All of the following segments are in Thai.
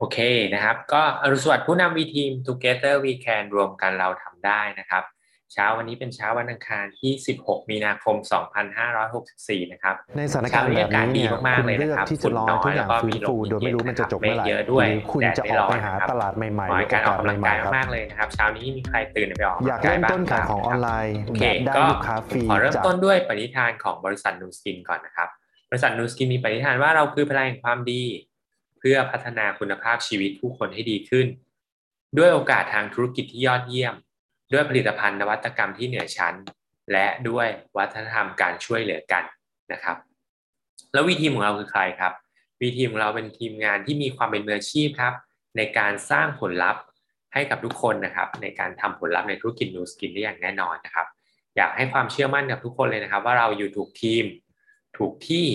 โอเคนะครับ ก็อรุณสวัสดิ์ผู้นำวีทีม Together We Can รวมกันเราทำได้นะครับ เช้าวันนี้เป็นเช้าวันอังคารที่ 16 มีนาคม 2564 นะครับในสถานการณ์แบบนี้เนี่ยคุณเลือกที่จะรอทุกอย่างฟื้นฟูโดยไม่รู้มันจะจบเมื่อไหร่เยอะด้วยหรือคุณจะออกไปหาตลาดใหม่ๆหหรืรืออการโอออกกาสกำลังใหม่กายๆครับมากๆเลยนะครับเช้านี้มีใครตื่นไปออกอยากเริ่มต้นขายของออนไลน์โอเคแบบได้ก็ลูกค้าฟรีขอเริ่มจากต้นด้วยปณิธานของบริษัทนูสกินก่อนนะครับบริษัทนูสกินมีปณิธานว่าเราคือพลังแห่งความดี เพื่อพัฒนาคุณภาพชีวิตผู้คนให้ดีขึ้น ด้วยโอกาสทางธุรกิจที่ยอดเยี่ยม ด้วยผลิตภัณฑ์นวัตกรรมที่เหนือชั้น และด้วยวัฒนธรรมการช่วยเหลือกันนะครับ แล้ววีทีมของเราคือใครครับวีทีมของเราเป็นทีมงานที่มีความเป็นมืออาชีพครับ ในการสร้างผลลัพธ์ให้กับทุกคนนะครับ ในการทำผลลัพธ์ในธุรกิจนูสกินได้อย่างแน่นอนนะครับ อยากให้ความเชื่อมั่นกับทุกคนเลยนะครับ ว่าเราอยู่ถูกทีม ถูกที่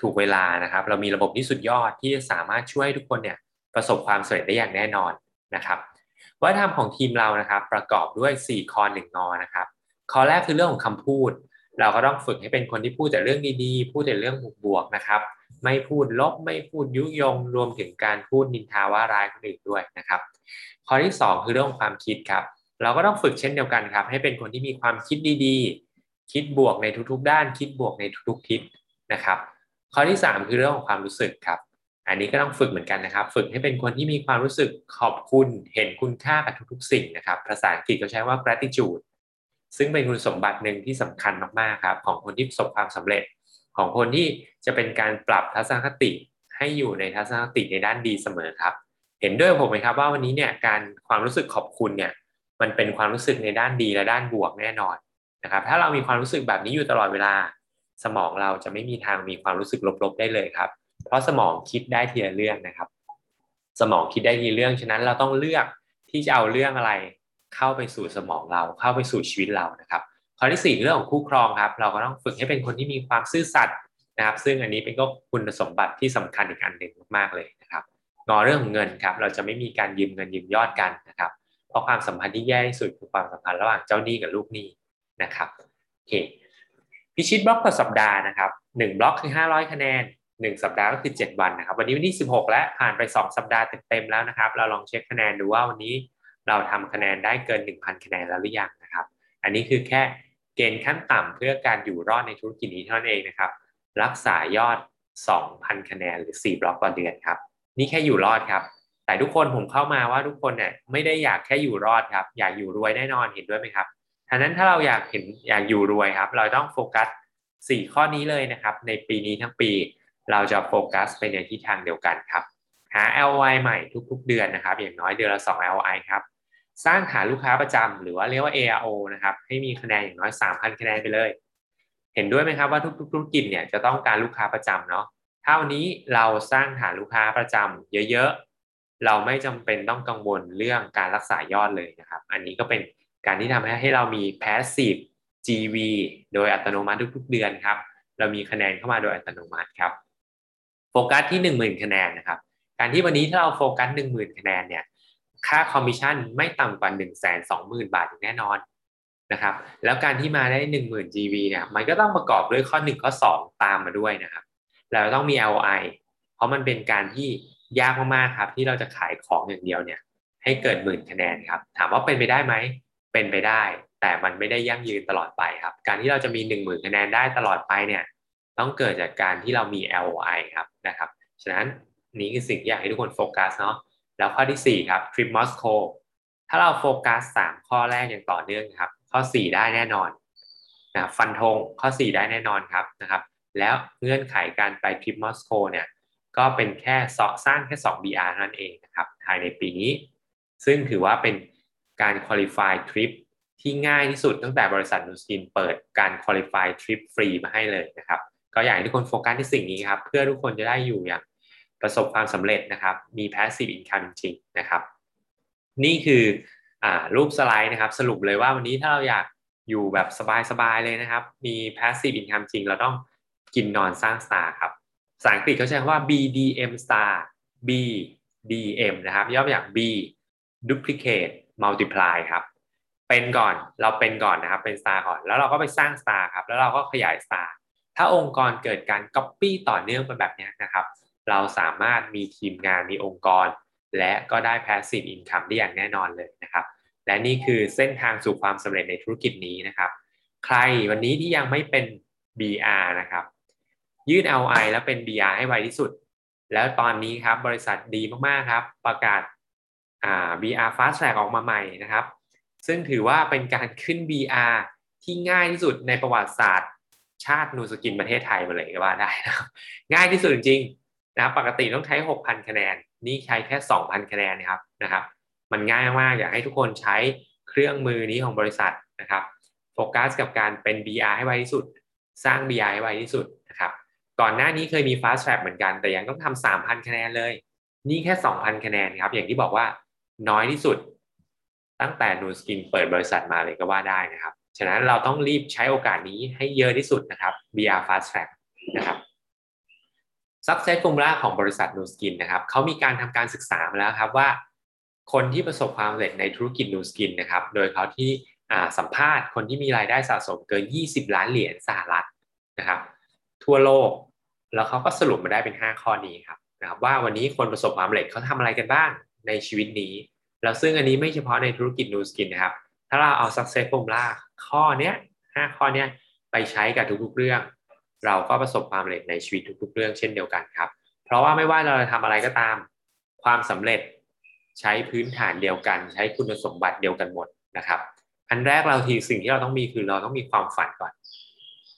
ถูกเวลานะครับ เรามีระบบที่สุดยอดที่สามารถช่วยทุกคนเนี่ยประสบความสำเร็จได้อย่างแน่นอนนะครับวัฒนธรรมของทีมเรานะครับ ประกอบด้วย 4 คอ1งอนะครับข้อแรกคือเรื่องของคำพูด เราก็ต้องฝึกให้เป็นคนที่พูดแต่เรื่องดีๆพูดแต่เรื่องบวกๆนะครับ ไม่พูดลบไม่พูดยุยง รวมถึงการพูดนินทาว่าร้ายคนอื่นด้วยนะครับข้อที่ 2 คือเรื่องของความคิดครับ เราก็ต้องฝึกเช่นเดียวกันครับ ให้เป็นคนที่มีความคิดดีๆ คิดบวกในทุกๆ ด้าน คิดบวกในทุกๆทิศนะครับ ข้อที่ 3 คือเรื่องของความรู้สึกครับ อันนี้ก็ต้องฝึกเหมือนกันนะครับ ฝึกให้เป็นคนที่มีความรู้สึกขอบคุณเห็นคุณค่ากับทุกๆ สิ่งนะครับ ภาษาอังกฤษเขาใช้ว่า gratitude ซึ่งเป็นคุณสมบัติหนึ่งที่สำคัญมากๆครับ ของคนที่ประสบความสำเร็จ ของคนที่จะเป็นการปรับทัศนคติให้อยู่ในทัศนคติในด้านดีเสมอครับ เห็นด้วยผมไหมครับว่าวันนี้เนี่ยการความรู้สึกขอบคุณเนี่ยมันเป็นความรู้สึกในด้านดีและด้านบวกแน่นอนนะครับ ถ้าเรามีความรู้สึกแบบนี้อยู่ตลอดเวลา สมองเราจะไม่มีทางมีความรู้สึกลบๆได้เลยครับ เพราะสมองคิดได้ทีละเรื่องนะครับ สมองคิดได้ทีละเรื่องฉะนั้นเราต้องเลือกที่จะเอาเรื่องอะไรเข้าไปสู่สมองเราเข้าไปสู่ชีวิตเรานะครับข้อที่สี่เรื่องของคู่ครองครับ เราก็ต้องฝึกให้เป็นคนที่มีความซื่อสัตย์นะครับ ซึ่งอันนี้เป็นก็คุณสมบัติที่สำคัญอีกอันหนึ่งมากๆเลยนะครับงอเรื่องของเงินครับเราจะไม่มีการยืมเงินยืมยอดกันนะครับ เพราะความสัมพันธ์ที่แย่ที่สุดคือความสัมพันธ์ระหว่างเจ้าหนี้กับลูกหนี้นะครับโอเค พิชิตบล็อกต่อสัปดาห์นะครับหนึ่งบล็อกคือห้าร้อยคะแนนหนึ่งสัปดาห์ก็คือเจ็ดวันนะครับ วันนี้วันที่สิบหกแล้วผ่านไปสองสัปดาห์เต็มๆแล้วนะครับ เราลองเช็คคะแนนดูว่าวันนี้เราทำคะแนนได้เกินหนึ่งพันคะแนนแล้วหรือยังนะครับ อันนี้คือแค่เกณฑ์ขั้นต่ำเพื่อการอยู่รอดในธุรกิจนี้เท่านั้นเองนะครับ รักษายอด 2,000 คะแนนหรือ 4 บล็อกต่อเดือนครับ นี่แค่อยู่รอดครับ แต่ทุกคนผมเข้ามาว่าทุกคนเนี่ยไม่ได้อยากแค่อยู่รอดครับ อยากอยู่รวยแน่นอนเห็นด้วยไหมครับ ฉะนั้นถ้าเราอยากเห็นอยากอยู่รวยครับ เราต้องโฟกัส4ข้อนี้เลยนะครับ ในปีนี้ทั้งปี เราจะโฟกัสไปในทิศทางเดียวกันครับ หา LOI ใหม่ทุกๆ เดือนนะครับ อย่างน้อยเดือนละ2 LOI ครับ สร้างฐานลูกค้าประจำหรือว่าเรียกว่า ARO นะครับให้มีคะแนนอย่างน้อย 3,000 คะแนนไปเลย เห็นด้วยไหมครับว่าทุกๆธุรกิจเนี่ยจะต้องการลูกค้าประจำเนาะถ้าวันนี้เราสร้างฐานลูกค้าประจำเยอะๆเราไม่จำเป็นต้องกังวลเรื่องการรักษายอดเลยนะครับ อันนี้ก็เป็น การที่ทำให้ให้เรามี passive GV โดยอัตโนมัติทุกๆเดือนครับ เรามีคะแนนเข้ามาโดยอัตโนมัติครับ โฟกัสที่ 10,000 คะแนนนะครับ การที่วันนี้ถ้าเราโฟกัส 10,000 คะแนนเนี่ย ค่าคอมมิชชั่นไม่ต่ำกว่า 1 2 0 0 0 0 บาทอย่างแน่นอนนะครับ แล้วการที่มาได้ 10,000 GV เนี่ยมันก็ต้องประกอบด้วยข้อ 1 ข้อ 2 ตามมาด้วยนะครับ เราต้องมี LOI เพราะมันเป็นการที่ยากมากๆครับ ที่เราจะขายของอย่างเดียวเนี่ยให้เกิดหมื่นคะแนนครับ ถามว่าเป็นไปได้ไหม เป็นไปได้ แต่มันไม่ได้ยั่งยืนตลอดไปครับ การที่เราจะมี 1 0,000คะแนนได้ตลอดไปเนี่ยต้องเกิดจากการที่เรามี LOI ครับนะครับฉะนั้นนี้คือสิ่งที่อยากให้ทุกคนโฟกัสเนาะแล้วข้อที่ 4 ครับทริปมอสโกถ้าเราโฟกัส 3 ข้อแรกอย่างต่อเนื่องครับ ข้อ 4 ได้แน่นอนนะฟันธงข้อ 4 ได้แน่นอนครับนะครับ แล้วเงื่อนไขการไปทริปมอสโกเนี่ยก็เป็นแค่สสร้างแค่ 2 BR นั่นเองนะครับภายในปีนี้ ซึ่งถือว่าเป็น การ qualify trip ที่ง่ายที่สุดตั้งแต่บริษัทนูสกินเปิดการ qualify trip ฟรีมาให้เลยนะครับ ก็อยากให้ทุกคนโฟกัสที่สิ่งนี้ครับ เพื่อทุกคนจะได้อยู่อย่างประสบความสำเร็จนะครับ มี passive income จริงนะครับ นี่คืออรูปสไลด์นะครับ สรุปเลยว่าวันนี้ถ้าเราอยากอยู่แบบสบายๆเลยนะครับ มี passive income จริง เราต้องกินนอนสร้าง star ครับภาษาอังกฤษเขาใช้คำว่า BDM star BDM นะครับ ย่อมาจาก B duplicate multiply ครับ เป็นก่อนเราเป็นก่อนนะครับ เป็น star ก่อน แล้วเราก็ไปสร้าง star ครับ แล้วเราก็ขยาย star ถ้าองค์กรเกิดการ copy ต่อเนื่องไปแบบนี้นะครับ เราสามารถมีทีมงานมีองค์กร และก็ได้ passive income ได้อย่างแน่นอนเลยนะครับ และนี่คือเส้นทางสู่ความสำเร็จในธุรกิจนี้นะครับ ใครวันนี้ที่ยังไม่เป็น BR นะครับยื่น LI แล้วเป็น BR ให้ไวที่สุด แล้วตอนนี้ครับบริษัทดีมากๆครับ ประกาศ อ่า BR Fast Track ออกมาใหม่นะครับ ซึ่งถือว่าเป็นการขึ้น BR ที่ง่ายที่สุดในประวัติศาสตร์ ชาตินูสกินประเทศไทยมาเลยก็ว่าได้นะครับง่ายที่สุดจริงนะครับปกติต้องใช้ 6,000 คะแนน นี่ใช้แค่ 2,000 คะแนนนะครับนะครับ มันง่ายมากอยากให้ทุกคนใช้เครื่องมือนี้ของบริษัทนะครับโฟกัสกับการเป็น BR ให้ไวที่สุด สร้าง BR ให้ไวที่สุดนะครับก่อนหน้านี้เคยมี Fast Track เหมือนกัน แต่ยังต้องทำ3,000 คะแนนเลย นี่แค่ 2,000 คะแนนครับอย่างที่บอกว่า น้อยที่สุด ตั้งแต่ Nu Skin เปิดบริษัทมาเลยก็ว่าได้นะครับ ฉะนั้นเราต้องรีบใช้โอกาสนี้ให้เยอะที่สุดนะครับ BR Fast Track นะครับ Success Formula ของบริษัท Nu Skin นะครับเขามีการทำการศึกษามาแล้วครับว่า คนที่ประสบความสำเร็จในธุรกิจ Nu Skin นะครับ โดยเขาที่สัมภาษณ์คนที่มีรายได้สะสมเกิน 20 ล้านเหรียญสหรัฐนะครับ ทั่วโลกแล้วเขาก็สรุปมาได้เป็น 5 ข้อนี้ครับนะครับว่าวันนี้คนประสบความสำเร็จเขาทำอะไรกันบ้าง ในชีวิตนี้ แล้วซึ่งอันนี้ไม่เฉพาะในธุรกิจนูสกินนะครับ ถ้าเราเอา success formula ข้อเนี้ย5ข้อเนี้ยไปใช้กับทุกๆเรื่อง เราก็ประสบความสำเร็จในชีวิตทุก ๆ เรื่องเช่นเดียวกันครับ เพราะว่าไม่ว่าเราจะทำอะไรก็ตาม ความสำเร็จใช้พื้นฐานเดียวกัน ใช้คุณสมบัติเดียวกันหมดนะครับ อันแรกเราทีสิ่งที่เราต้องมีคือเราต้องมีความฝันก่อน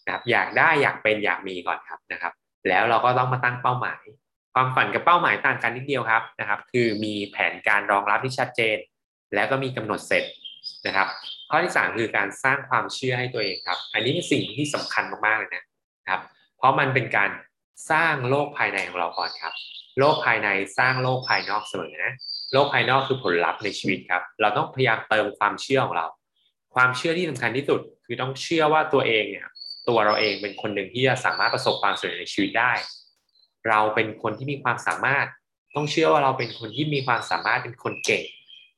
นะครับ อยากได้อยากเป็นอยากมีก่อนครับนะครับ แล้วเราก็ต้องมาตั้งเป้าหมาย ความฝันกับเป้าหมายต่างกันนิดเดียวครับนะครับ คือมีแผนการรองรับที่ชัดเจน แล้วก็มีกำหนดเสร็จนะครับ ข้อที่สามคือการสร้างความเชื่อให้ตัวเองครับ อันนี้เป็นสิ่งที่สำคัญมากๆเลยนะครับ เพราะมันเป็นการสร้างโลกภายในของเราก่อนครับ โลกภายในสร้างโลกภายนอกเสมอนะโลกภายนอกคือผลลัพธ์ในชีวิตครับ เราต้องพยายามเติมความเชื่อของเรา ความเชื่อที่สำคัญที่สุด คือต้องเชื่อว่าตัวเองเนี่ยตัวเราเองเป็นคนหนึ่งที่จะสามารถประสบความสำเร็จในชีวิตได้ เราเป็นคนที่มีความสามารถ ต้องเชื่อว่าเราเป็นคนที่มีความสามารถเป็นคนเก่ง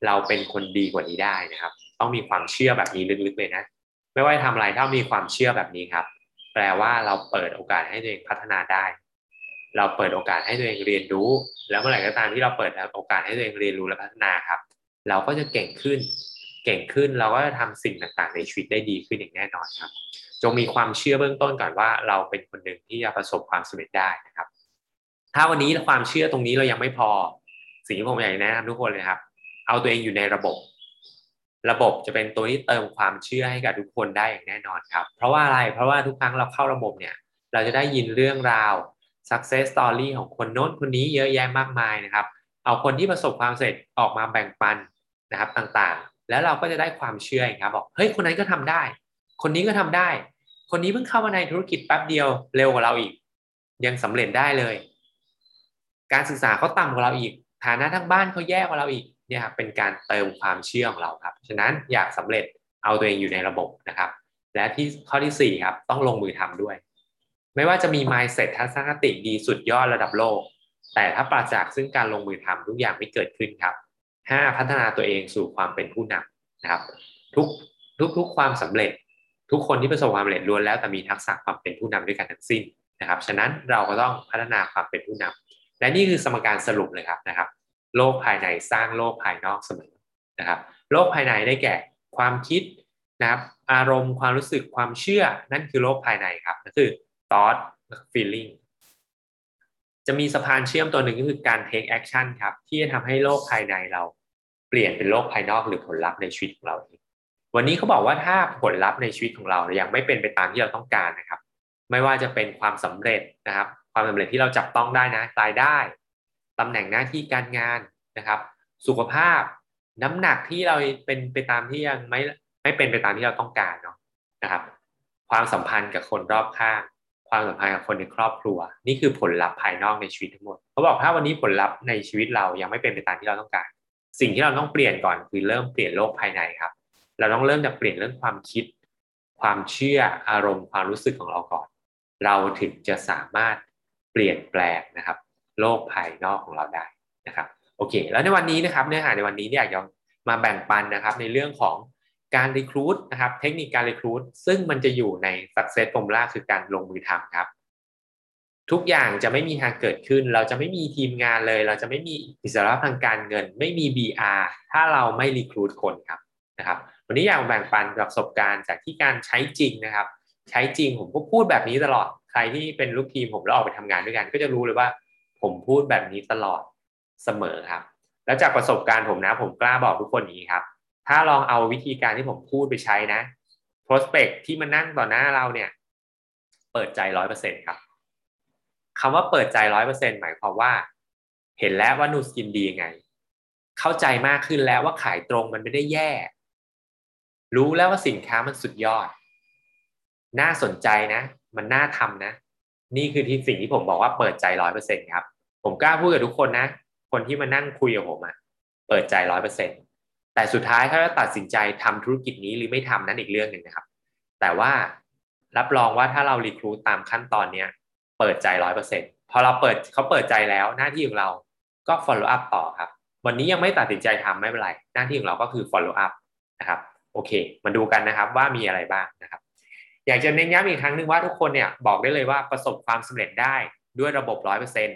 เราเป็นคนดีกว่านี้ได้นะครับ ต้องมีความเชื่อแบบนี้ลึกๆเลยนะ ไม่ว่าจะทำอะไรถ้ามีความเชื่อแบบนี้ครับ แปลว่าเราเปิดโอกาสให้ตัวเองพัฒนาได้ เราเปิดโอกาสให้ตัวเองเรียนรู้ แล้วเมื่อไหร่ก็ตามที่เราเปิดโอกาสให้ตัวเองเรียนรู้และพัฒนาครับ เราก็จะเก่งขึ้น เก่งขึ้นเราก็จะทำสิ่งต่างๆ ในชีวิตได้ดีขึ้นอย่างแน่นอนครับ จงมีความเชื่อเบื้องต้นก่อนว่า เราเป็นคนหนึ่งที่จะประสบความสำเร็จได้นะครับ ถ้าวันนี้ความเชื่อตรงนี้เรายังไม่พอ สิ่งที่ผมอยากแนะนำทุกคนเลยครับ เอาตัวเองอยู่ในระบบ ระบบจะเป็นตัวที่เติมความเชื่อให้กับทุกคนได้อย่างแน่นอนครับ เพราะว่าอะไรเพราะว่าทุกครั้งเราเข้าระบบเนี่ย เราจะได้ยินเรื่องราว success story ของคนโน้นคนนี้เยอะแยะมากมายนะครับ เอาคนที่ประสบความสำเร็จออกมาแบ่งปันนะครับต่างๆ แล้วเราก็จะได้ความเชื่อครับบอกเฮ้ยคนนั้นก็ทำได้ คนนี้ก็ทำได้ คนนี้เพิ่งเข้ามาในธุรกิจแป๊บเดียวเร็วกว่าเราอีก ยังสำเร็จได้เลย การศึกษาเขาต่ำกว่าเราอีก ฐานะทั้งบ้านเขาแย่กว่าเราอีกเนี่ยครับเป็นการเติมความเชื่อของเราครับ ฉะนั้นอยากสำเร็จเอาตัวเองอยู่ในระบบนะครับ และที่ข้อที่4ครับต้องลงมือทำด้วย ไม่ว่าจะมี mindset ทัศนคติดีสุดยอดระดับโลก แต่ถ้าปราศจากซึ่งการลงมือทำทุกอย่างไม่เกิดขึ้นครับ 5. พัฒนาตัวเองสู่ความเป็นผู้นำนะครับ ทุกทุกทุกความสำเร็จ ทุกคนที่ประสบความสำเร็จล้วนแล้วแต่มีทักษะความเป็นผู้นำด้วยกันทั้งสิ้นนะครับ ฉะนั้นเราก็ต้องพัฒนาความเป็นผู้นำ และนี่คือสมการสรุปเลยครับนะครับ โลกภายในสร้างโลกภายนอกเสมอนะครับโลกภายในได้แก่ความคิดนะครับอารมณ์ความรู้สึกความเชื่อนั่นคือโลกภายในครับนั่นคือ thought feeling จะมีสะพานเชื่อมตัวหนึ่งก็คือการ take action ครับที่จะทำให้โลกภายในเราเปลี่ยนเป็นโลกภายนอกหรือผลลัพธ์ในชีวิตของเราเองวันนี้เขาบอกว่าถ้าผลลัพธ์ในชีวิตของเรายังไม่เป็นไปตามที่เราต้องการนะครับ ไม่ว่าจะเป็นความสำเร็จนะครับ ความสำเร็จที่เราจับต้องได้นะรายได้ตำแหน่งหน้าที่การงานนะครับ สุขภาพน้ำหนักที่เราเป็นไปตามที่ยังไม่ไม่เป็นไปตามที่เราต้องการเนาะนะครับ ความสัมพันธ์กับคนรอบข้างความสัมพันธ์กับคนในครอบครัว นี่คือผลลัพธ์ภายนอกในชีวิตทั้งหมดเขาบอกถ้าวันนี้ผลลัพธ์ในชีวิตเรายังไม่เป็นไปตามที่เราต้องการ สิ่งที่เราต้องเปลี่ยนก่อนคือเริ่มเปลี่ยนโลกภายในครับ เราต้องเริ่มจากเปลี่ยนเรื่องความคิด ความเชื่ออารมณ์ความรู้สึกของเราก่อน เราถึงจะสามารถ เปลี่ยนแปลงนะครับ โลกภายนอกของเราได้นะครับโอเค แล้วในวันนี้นะครับเนื้อหาในวันนี้เนี่ยอยากจะมาแบ่งปันนะครับในเรื่องของการรีคูดนะครับเทคนิคการรีคูดซึ่งมันจะอยู่ใน success formula คือการลงมือทำครับ ทุกอย่างจะไม่มีทางเกิดขึ้น เราจะไม่มีทีมงานเลย เราจะไม่มีอิสระทางการเงิน ไม่มี BR ถ้าเราไม่รีครูดคนครับนะครับ วันนี้อยากแบ่งปันประสบการณ์จากที่การใช้จริงนะครับ ใช้จริงผมก็พูดแบบนี้ตลอด ใครที่เป็นลูกทีมผมแล้วออกไปทำงานด้วยกัน ก็จะรู้เลยว่า ผมพูดแบบนี้ตลอดเสมอครับ แล้วจากประสบการณ์ผมนะ ผมกล้าบอกทุกคนอย่างนี้ครับ ถ้าลองเอาวิธีการที่ผมพูดไปใช้นะ prospect ที่มานั่งต่อหน้าเราเนี่ย เปิดใจร้อยเปอร์เซ็นครับคำว่าเปิดใจร้อยเปอร์เซ็นหมายความว่า เห็นแล้วว่านูสกินดียังไง เข้าใจมากขึ้นแล้วว่าขายตรงมันไม่ได้แย่ รู้แล้วว่าสินค้ามันสุดยอด น่าสนใจนะ มันน่าทำนะ นี่คือที่สิ่งที่ผมบอกว่าเปิดใจร้อยเปอร์เซ็นครับ ผมกล้าพูดกับทุกคนนะ คนที่มานั่งคุยกับผมอะเปิดใจร้อยเปอร์เซ็นแต่สุดท้ายเขาจะตัดสินใจทำธุรกิจนี้หรือไม่ทำนั้นอีกเรื่องหนึ่งนะครับ แต่ว่ารับรองว่าถ้าเรารีครูตตามขั้นตอนเนี้ยเปิดใจร้อยเปอร์เซ็นพอเราเปิดเขาเปิดใจแล้วหน้าที่ของเราก็ follow up ต่อครับ วันนี้ยังไม่ตัดสินใจทำไม่เป็นไร หน้าที่ของเราก็คือ follow up นะครับ โอเค มาดูกันนะครับว่ามีอะไรบ้างนะครับ อยากจะเน้นย้ำอีกครั้งหนึ่งว่าทุกคนเนี่ยบอกได้เลยว่าประสบความสำเร็จได้ด้วยระบบร้อยเปอร์เซ็น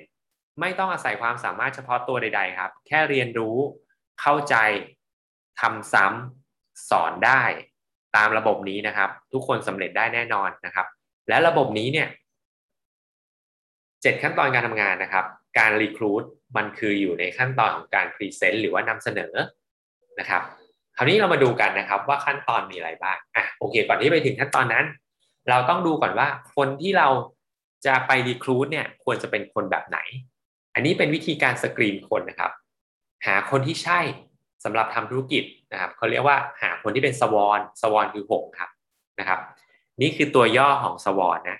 ไม่ต้องอาศัยความสามารถเฉพาะตัวใด ๆ ครับ แค่เรียนรู้เข้าใจทำซ้ำสอนได้ตามระบบนี้นะครับ ทุกคนสำเร็จได้แน่นอนนะครับ และระบบนี้เนี่ยเจ็ดขั้นตอนการทำงานนะครับ การรีครูดมันคืออยู่ในขั้นตอนของการพรีเซนต์หรือว่านำเสนอนะครับ คราวนี้เรามาดูกันนะครับว่าขั้นตอนมีอะไรบ้างอะโอเค ก่อนที่ไปถึงขั้นตอนนั้น เราต้องดูก่อนว่าคนที่เราจะไปรีครูดเนี่ยควรจะเป็นคนแบบไหน อันนี้เป็นวิธีการสกรีนคนนะครับ หาคนที่ใช่สำหรับทำธุรกิจนะครับเขาเรียกว่าหาคนที่เป็นสวอนสวอนคือหงครับนะครับ นี่คือตัวย่อของสวอนนะ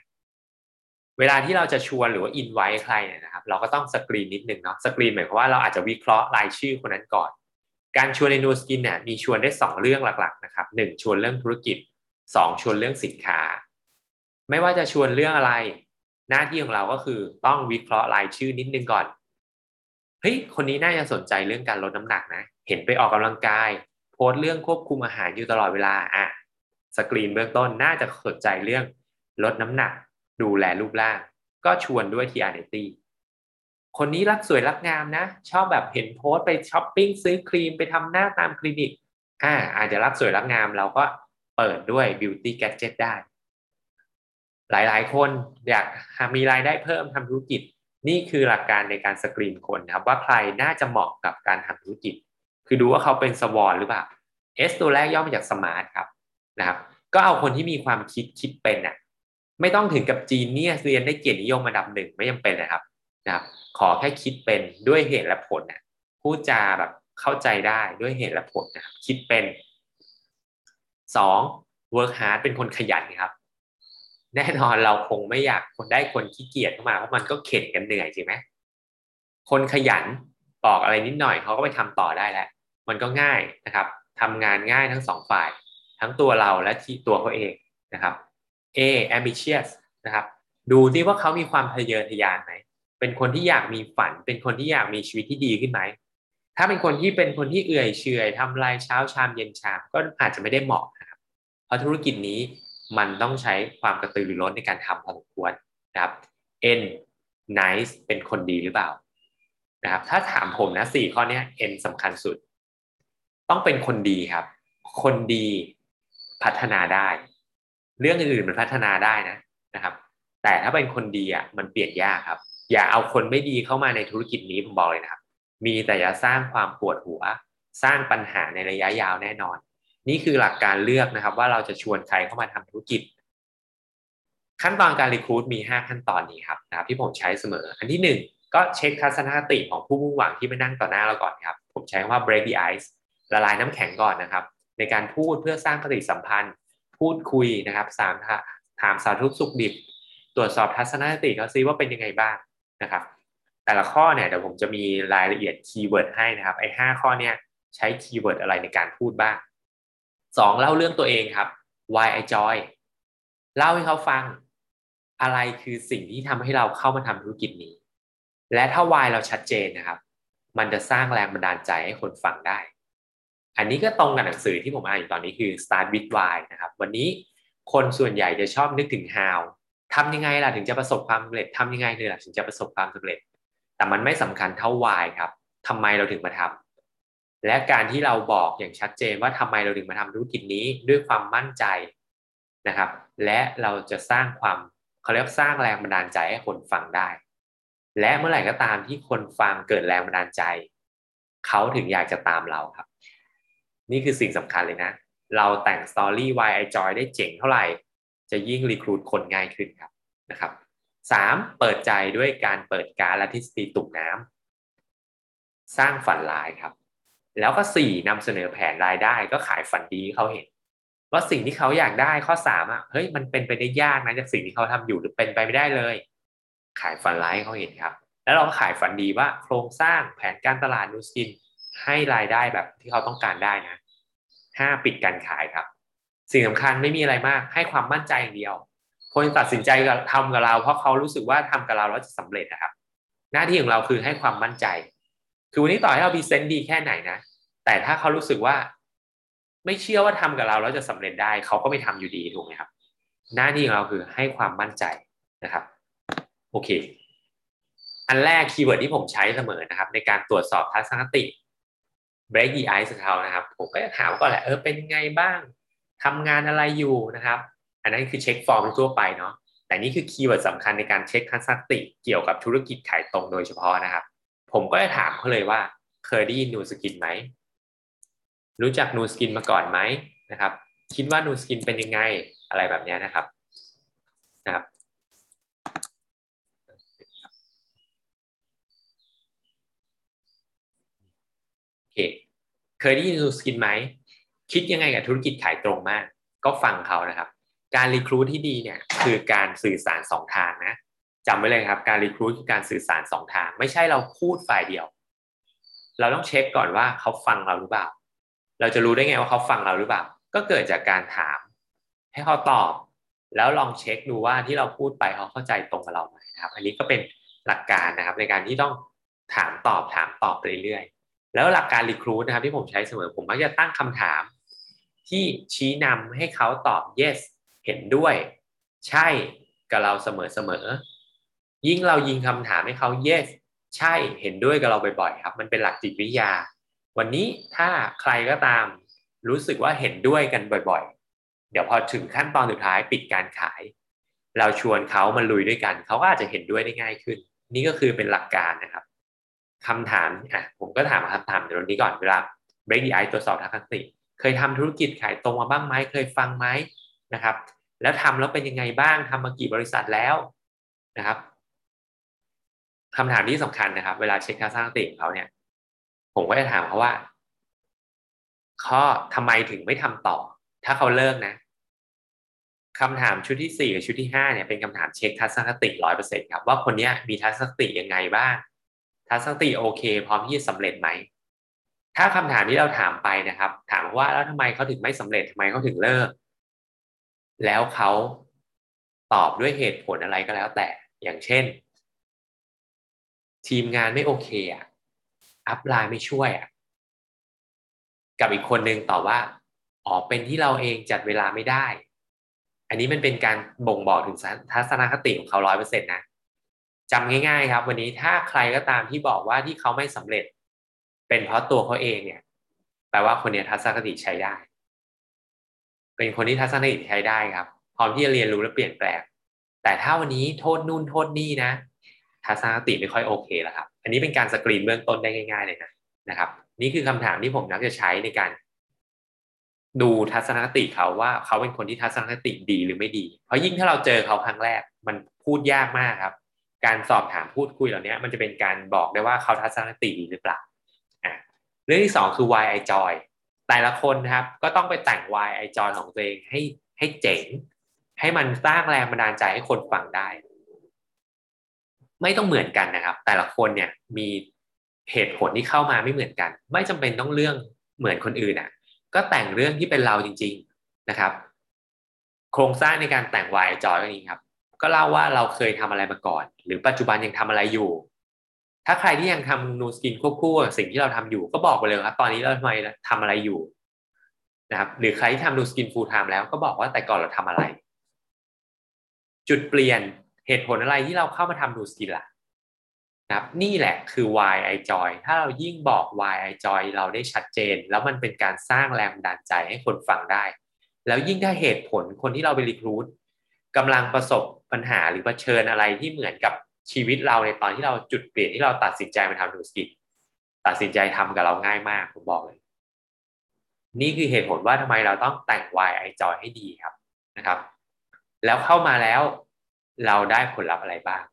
เวลาที่เราจะชวนหรือว่าอินไว้ใครเนี่ยนะครับ เราก็ต้องสกรีนนิดนึงเนาะสกรีนหมายความว่าเราอาจจะวิเคราะห์รายชื่อคนนั้นก่อน การชวนในนูสกินเนี่ยมีชวนได้ 2 เรื่องหลักๆนะครับหนึ่งชวนเรื่องธุรกิจ 2 ชวนเรื่องสินค้า ไม่ว่าจะชวนเรื่องอะไร หน้าที่ของเราก็คือต้องวิเคราะห์รายชื่อนิดนึงก่อนเฮ้ยคนนี้น่าจะสนใจเรื่องการลดน้ำหนักนะ เห็นไปออกกำลังกาย โพสต์เรื่องควบคุมอาหารอยู่ตลอดเวลาอะสกรีนเบื้องต้นน่าจะสนใจเรื่องลดน้ำหนัก ดูแลรูปร่าง ก็ชวนด้วย TR90คนนี้รักสวยรักงามนะ ชอบแบบเห็นโพสไปช้อปปิ้งซื้อครีมไปทำหน้าตามคลินิกอ่าอาจจะรักสวยรักงามเราก็เปิดด้วยบิวตี้แกจ g ตได้ หลายๆ คนอยากมีรายได้เพิ่มทำธุรกิจ นี่คือหลักการในการสกรีนคนครับ ว่าใครน่าจะเหมาะกับการทำธุรกิจ คือดูว่าเขาเป็นสวอนหรือเปล่า S ตัวแรกย่อมาจากสมาร์ทครับนะครับ ก็เอาคนที่มีความคิดคิดเป็นอะไม่ต้องถึงกับจีนเนี่ยเรียนได้เกียรตินิยมระดับหนึ่งไม่จาเป็นนะครับนะครับขอแค่คิดเป็นด้วยเหตุและผลนะพูดจาแบบเข้าใจได้ด้วยเหตุและผลนะครับคิดเป็นสอง work hard เป็นคนขยันครับ แน่นอนเราคงไม่อยากคนได้คนขี้เกียจเข้ามาเพราะมันก็เข็นกันเหนื่อยใช่ไหมคนขยันบอกอะไรนิดหน่อยเขาก็ไปทำต่อได้แล้ว มันก็ง่ายนะครับทำงานง่ายทั้งสองฝ่าย ทั้งตัวเราและที่ตัวเขาเองนะครับ A ambitious นะครับดูที่ว่าเขามีความทะเยอทะยานไหมเป็นคนที่อยากมีฝัน เป็นคนที่อยากมีชีวิตที่ดีขึ้นไหมถ้าเป็นคนที่เป็นคนที่เอื่อยเฉยทำรายเช้าชามเย็นชามก็อาจจะไม่ได้เหมาะนะครับเพราะธุรกิจนี้ มันต้องใช้ความกระตือรือร้นในการทำพอสมควรนะครับ N nice เป็นคนดีหรือเปล่านะครับถ้าถามผมนะสี่ข้อนี้ N สำคัญสุด ต้องเป็นคนดีครับ คนดีพัฒนาได้ เรื่องอื่นๆมันพัฒนาได้นะนะครับ แต่ถ้าเป็นคนดีอะมันเปลี่ยนยากครับ อย่าเอาคนไม่ดีเข้ามาในธุรกิจนี้ผมบอกเลยนะครับ มีแต่จะสร้างความปวดหัว สร้างปัญหาในระยะยาวแน่นอน นี่คือหลักการเลือกนะครับ ว่าเราจะชวนใครเข้ามาทำธุรกิจ ขั้นตอนการรีคูดมี 5 ขั้นตอนนี้ครับนะครับ ที่ผมใช้เสมอ อันที่ 1 ก็เช็คทัศนคติของผู้มุ่งหวังที่มานั่งต่อหน้าเราก่อนครับ ผมใช้คำว่า break the ice ละลายน้ำแข็งก่อนนะครับ ในการพูดเพื่อสร้างปฏิสัมพันธ์ พูดคุยนะครับถามถามสารทุกข์สุขดิบ ตรวจสอบทัศนคติเขาซิว่าเป็นยังไงบ้างนะครับ แต่ละข้อเนี่ยเดี๋ยวผมจะมีรายละเอียด keyword ให้นะครับไอ้ห้าข้อเนี้ยใช้ keyword อะไรในการพูดบ้าง สองเล่าเรื่องตัวเองครับ why I join เล่าให้เขาฟัง อะไรคือสิ่งที่ทำให้เราเข้ามาทำธุรกิจนี้ และถ้า why เราชัดเจนนะครับ มันจะสร้างแรงบันดาลใจให้คนฟังได้ อันนี้ก็ตรงกับหนังสือที่ผมอ่านอยู่ตอนนี้คือ Start with Why นะครับ วันนี้คนส่วนใหญ่จะชอบนึกถึง How ทำยังไงล่ะถึงจะประสบความสำเร็จทำยังไงเลยล่ะถึงจะประสบความสำเร็จ แต่มันไม่สำคัญเท่าวายครับทำไมเราถึงมาทำ และการที่เราบอกอย่างชัดเจนว่าทำไมเราถึงมาทำธุรกิจนี้ด้วยความมั่นใจนะครับ และเราจะสร้างความเขาเรียกสร้างแรงบันดาลใจให้คนฟังได้ และเมื่อไหร่ก็ตามที่คนฟังเกิดแรงบันดาลใจ เขาถึงอยากจะตามเราครับ นี่คือสิ่งสำคัญเลยนะ เราแต่งสตอรี่ why I joy ได้เจ๋งเท่าไหร่ จะยิ่งรีครูดคนง่ายขึ้นครับนะครับสามเปิดใจด้วยการเปิดการและทฤษฎีตุ่มน้ำสร้างฝันร้ายครับ แล้วก็สี่นำเสนอแผนรายได้ก็ขายฝันดีเขาเห็น ว่าสิ่งที่เขาอยากได้ข้อสามอะเฮ้ยมันเป็นไปได้ยากนะจากสิ่งที่เขาทำอยู่หรือเป็นไปไม่ได้เลย ขายฝันร้ายเขาเห็นครับ แล้วเราก็ขายฝันดีว่าโครงสร้างแผนการตลาดนูสกินให้รายได้แบบที่เขาต้องการได้นะห้าปิดการขายครับ สิ่งสำคัญไม่มีอะไรมากให้ความมั่นใจอย่างเดียวคนตัดสินใจทำกับเรา เพราะเขารู้สึกว่าทำกับเราแล้วจะสำเร็จนะครับ หน้าที่ของเราคือให้ความมั่นใจ คือวันนี้ต่อให้เรา present ดีแค่ไหนนะ แต่ถ้าเขารู้สึกว่า ไม่เชื่อว่าทำกับเราแล้วจะสำเร็จได้เขาก็ไม่ทำอยู่ดีถูกไหมครับ หน้าที่ของเราคือให้ความมั่นใจนะครับ โอเค อันแรก keyword ที่ผมใช้เสมอนะครับ ในการตรวจสอบทัศนคติ break the ice เขานะครับ ผมก็จะถามก่อนแหละเออเป็นไงบ้างทำงานอะไรอยู่นะครับ อันนั้นคือเช็คฟอร์มทั่วไปเนาะแต่นี่คือ keyword สำคัญในการเช็คทัศนคติเกี่ยวกับธุรกิจขายตรงโดยเฉพาะนะครับ ผมก็จะถามเขาเลยว่า เคยได้ยินนูสกินไหม รู้จักนูสกินมาก่อนไหมนะครับ คิดว่านูสกินเป็นยังไงอะไรแบบนี้นะครับนะครับโอเคเคยได้ยินนูสกินไหม คิดยังไงกับธุรกิจขายตรงมาก ก็ฟังเขานะครับ การ recruit ที่ดีเนี่ยคือการสื่อสารสองทางนะ จำไว้เลยครับ การรีครูทคือการสื่อสารสองทาง ไม่ใช่เราพูดฝ่ายเดียว เราต้องเช็คก่อนว่าเขาฟังเราหรือเปล่า เราจะรู้ได้ไงว่าเขาฟังเราหรือเปล่า ก็เกิดจากการถาม ให้เขาตอบ แล้วลองเช็คดูว่าที่เราพูดไปเขาเข้าใจตรงกับเราไหมครับ อันนี้ก็เป็นหลักการนะครับ ในการที่ต้องถามตอบถามตอบไปเรื่อยๆแล้วหลักการรีครูทนะครับที่ผมใช้เสมอผมมักจะตั้งคำถาม ที่ชี้นำให้เขาตอบ yes เห็นด้วย ใช่กับเราเสมอเสมอ ยิ่งเรายิงคำถามให้เขา yes ใช่เห็นด้วยกับเราบ่อยๆครับ มันเป็นหลักจิตวิทยา วันนี้ถ้าใครก็ตามรู้สึกว่าเห็นด้วยกันบ่อยๆ เดี๋ยวพอถึงขั้นตอนสุดท้ายปิดการขาย เราชวนเขามาลุยด้วยกันเขาก็อาจจะเห็นด้วยได้ง่ายขึ้น นี่ก็คือเป็นหลักการนะครับคำถามอะผมก็ถามคำถามเดี๋ยวนี้ก่อนเวลา break the ice ตรวจสอบทัศนคติเคยทำธุรกิจขายตรงมาบ้างไหมเคยฟังไหมนะครับ แล้วทำแล้วเป็นยังไงบ้างทำมากี่บริษัทแล้วนะครับ คำถามที่สำคัญนะครับ เวลาเช็คทัศนคติของเขาเนี่ย ผมก็จะถามเขาว่าข้อทำไมถึงไม่ทำต่อ ถ้าเขาเลิกนะคำถามชุดที่สี่กับชุดที่ห้าเนี่ยเป็นคำถามเช็คทัศนคติร้อยเปอร์เซ็นครับว่าคนนี้มีทัศนคติยังไงบ้าง ทัศนคติโอเค พร้อมที่จะสำเร็จไหมถ้าคำถามที่เราถามไปนะครับ ถามว่าแล้วทำไมเขาถึงไม่สำเร็จทำไมเขาถึงเลิก แล้วเขาตอบด้วยเหตุผลอะไรก็แล้วแต่อย่างเช่น ทีมงานไม่โอเคอะอัพไลน์ไม่ช่วยอะกับอีกคนนึงตอบว่าอ๋อเป็นที่เราเองจัดเวลาไม่ได้ อันนี้มันเป็นการบ่งบอกถึงทัศนคติของเขาร้อยเปอร์เซ็นต์นะจำง่าย ๆ ครับ วันนี้ถ้าใครก็ตามที่บอกว่าที่เขาไม่สำเร็จ เป็นเพราะตัวเขาเองเนี่ยแปลว่าคนนี้ทัศนคติใช้ได้ เป็นคนที่ทัศนคติใช้ได้ครับพร้อมที่จะเรียนรู้และเปลี่ยนแปลงแต่ถ้าวันนี้โทษนู่นโทษนี่นะ ทัศนคติไม่ค่อยโอเคแล้วครับ อันนี้เป็นการสกรีนเบื้องต้นได้ง่ายๆเลยนะนะครับ นี่คือคำถามที่ผมนักจะใช้ในการ ดูทัศนคติเขาว่าเขาเป็นคนที่ทัศนคติดีหรือไม่ดี เพราะยิ่งถ้าเราเจอเขาครั้งแรก มันพูดยากมากครับ การสอบถามพูดคุยเหล่านี้มันจะเป็นการบอกได้ว่าเขาทัศนคติดีหรือเปล่าอ่าเรื่องที่สองคือ why I joy แต่ละคนนะครับ ก็ต้องไปแต่ง why I joy ของตัวเองให้ให้เจ๋ง ให้มันสร้างแรงบันดาลใจให้คนฟังได้ ไม่ต้องเหมือนกันนะครับ แต่ละคนเนี่ยมีเหตุผลที่เข้ามาไม่เหมือนกัน ไม่จำเป็นต้องเรื่องเหมือนคนอื่นอะ ก็แต่งเรื่องที่เป็นเราจริง ๆนะครับ โครงสร้างในการแต่ง why I join ก็นี้ครับ ก็เล่าว่าเราเคยทำอะไรมาก่อน หรือปัจจุบันยังทำอะไรอยู่ ถ้าใครที่ยังทำนูสกินควบคู่สิ่งที่เราทำอยู่ก็บอกไปเลยครับ ตอนนี้เราทำไมทำอะไรอยู่นะครับ หรือใครที่ทำนูสกิน full-time แล้วก็บอกว่าแต่ก่อนเราทำอะไร จุดเปลี่ยน เหตุผลอะไรที่เราเข้ามาทำนูสกินล่ะนะครับนี่แหละคือ why I joy ถ้าเรายิ่งบอก why I joy เราได้ชัดเจน แล้วมันเป็นการสร้างแรงบันดาลใจให้คนฟังได้ แล้วยิ่งถ้าเหตุผลคนที่เราไป recruit กำลังประสบปัญหาหรือเผชิญอะไรที่เหมือนกับชีวิตเราในตอนที่เราจุดเปลี่ยนที่เราตัดสินใจมาทำนูสกินตัดสินใจทำกับเราง่ายมากผมบอกเลย นี่คือเหตุผลว่าทำไมเราต้องแต่ง why I joy ให้ดีครับนะครับ แล้วเข้ามาแล้ว เราได้ผลลัพธ์อะไรบ้าง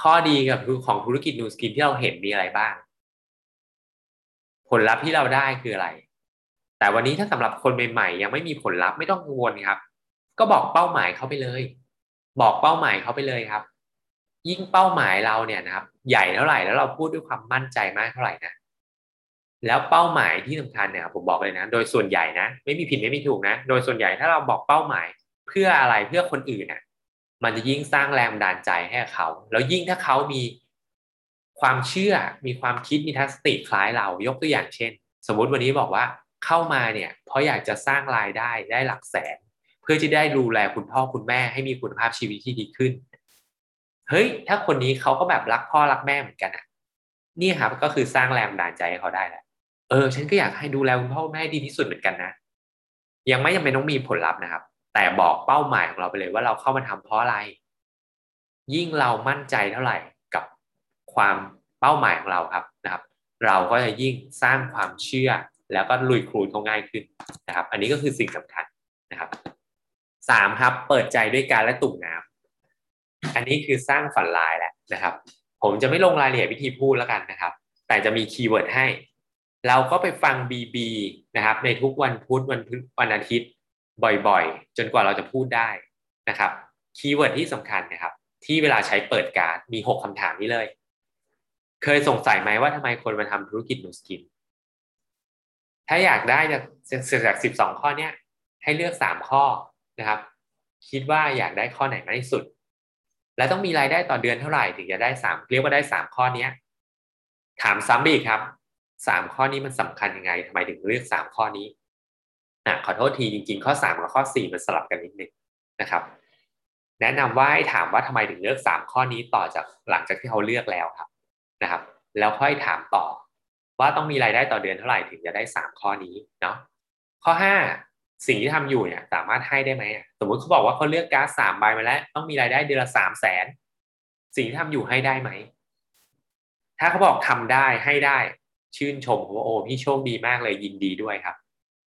ข้อดีกับของธุรกิจนูสกินที่เราเห็นมีอะไรบ้าง ผลลัพธ์ที่เราได้คืออะไร แต่วันนี้ถ้าสำหรับคนใหม่ๆยังไม่มีผลลัพธ์ไม่ต้องกังวลครับ ก็บอกเป้าหมายเขาไปเลย บอกเป้าหมายเขาไปเลยครับ ยิ่งเป้าหมายเราเนี่ยนะครับ ใหญ่เท่าไหร่แล้วเราพูดด้วยความมั่นใจมากเท่าไหร่นะแล้วเป้าหมายที่สำคัญเนี่ยผมบอกเลยนะ โดยส่วนใหญ่นะ ไม่มีผิดไม่มีถูกนะ โดยส่วนใหญ่ถ้าเราบอกเป้าหมาย เพื่ออะไรเพื่อคนอื่นอะ มันจะยิ่งสร้างแรงบันดาลใจให้เขา แล้วยิ่งถ้าเขามีความเชื่อมีความคิดมีทัศนคติคล้ายเรายกตัวอย่างเช่น สมมุติวันนี้บอกว่าเข้ามาเนี่ย เพราะอยากจะสร้างรายได้ได้หลักแสน เพื่อที่ได้ดูแลคุณพ่อคุณแม่ให้มีคุณภาพชีวิตที่ดีขึ้นเฮ้ย ถ้าคนนี้เขาก็แบบรักพ่อรักแม่เหมือนกันอะ นี่ครับก็คือสร้างแรงบันดาลใจให้เขาได้แหละเออ ฉันก็อยากให้ดูแลคุณพ่อแม่ดีที่สุดเหมือนกันนะ ยังไม่จำเป็นต้องมีผลลัพธ์นะครับ แต่บอกเป้าหมายของเราไปเลยว่าเราเข้ามาทำเพราะอะไร ยิ่งเรามั่นใจเท่าไหร่กับความเป้าหมายของเราครับนะครับ เราก็จะยิ่งสร้างความเชื่อแล้วก็ลุยครูเขาง่ายขึ้นนะครับ อันนี้ก็คือสิ่งสำคัญนะครับสามครับ เปิดใจด้วยการและตุ่มน้อันนี้คือสร้างฝันร้ายแหละนะครับ ผมจะไม่ลงรายละเอียดวิธีพูดแล้วกันนะครับ แต่จะมี keyword ให้ เราก็ไปฟัง BB นะครับ ในทุกวันพุธวันพุธวันอาทิตย์ บ่อยๆ จนกว่าเราจะพูดได้นะครับ keyword ที่สำคัญนะครับ ที่เวลาใช้เปิดการ์ดมี 6คำถามนี้เลย เคยสงสัยไหมว่าทำไมคนมาทำธุรกิจนูสกิน ถ้าอยากได้จากจากสิบสองข้อเนี้ยให้เลือกสามข้อนะครับ คิดว่าอยากได้ข้อไหนมากที่สุด และต้องมีรายได้ต่อเดือนเท่าไหร่ถึงจะได้สามเรียกว่าได้สามข้อเนี้ยถามซ้ำอีกครับสามข้อนี้มันสำคัญยังไงทำไมถึงเลือกสามข้อนี้ อะขอโทษทีจริงๆ ข้อสามกับข้อสี่มันสลับกันนิดนึงนะครับ แนะนำว่าให้ถามว่าทำไมถึงเลือกสามข้อนี้ต่อจากหลังจากที่เขาเลือกแล้วครับนะครับ แล้วค่อยถามต่อ ว่าต้องมีรายได้ต่อเดือนเท่าไหร่ถึงจะได้สามข้อนี้เนาะข้อห้าสิ่งที่ทำอยู่เนี่ยสามารถให้ได้ไหมสมมติเขาบอกว่าเขาเลือกการ์ดสามใบมาแล้ว ต้องมีรายได้เดือนละสามแสนสิ่งที่ทำอยู่ให้ได้ไหมถ้าเขาบอกทำได้ให้ได้ชื่นชมว่าโอ้พี่โชคดีมากเลยยินดีด้วยครับ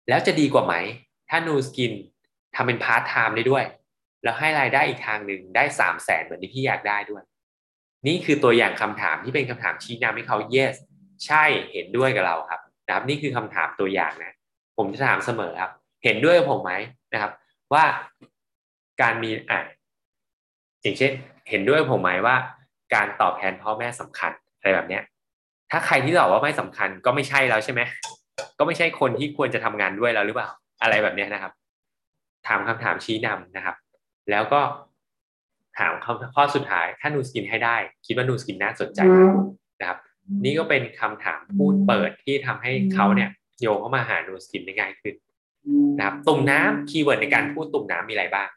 แล้วจะดีกว่าไหม ถ้านูสกินทำเป็นพาร์ทไทม์ได้ด้วย แล้วให้รายได้อีกทางหนึ่งได้สามแสนเหมือนที่พี่อยากได้ด้วย นี่คือตัวอย่างคำถามที่เป็นคำถามชี้นำให้เขา yes ใช่เห็นด้วยกับเราครับนะครับ นี่คือคำถามตัวอย่างนะ ผมจะถามเสมอครับ เห็นด้วยกับผมไหมนะครับ ว่าการมีอะอย่างเช่น เห็นด้วยผมไหมว่า การตอบแทนพ่อแม่สำคัญอะไรแบบเนี้ย ถ้าใครที่ตอบว่าไม่สำคัญก็ไม่ใช่แล้วใช่ไหม ก็ไม่ใช่คนที่ควรจะทำงานด้วยแล้วหรือเปล่า อะไรแบบนี้นะครับ ถามคำถามชี้นำนะครับ แล้วก็ถามข้อสุดท้ายถ้านูสกินให้ได้ คิดว่านูสกินน่าสนใจนะครับ นี่ก็เป็นคำถามพูดเปิดที่ทำให้เขาเนี่ยโยงเข้ามาหานูสกินได้ง่ายขึ้นนะครับตุ่มน้ำ keyword ในการพูดตุ่มน้ำมีอะไรบ้าง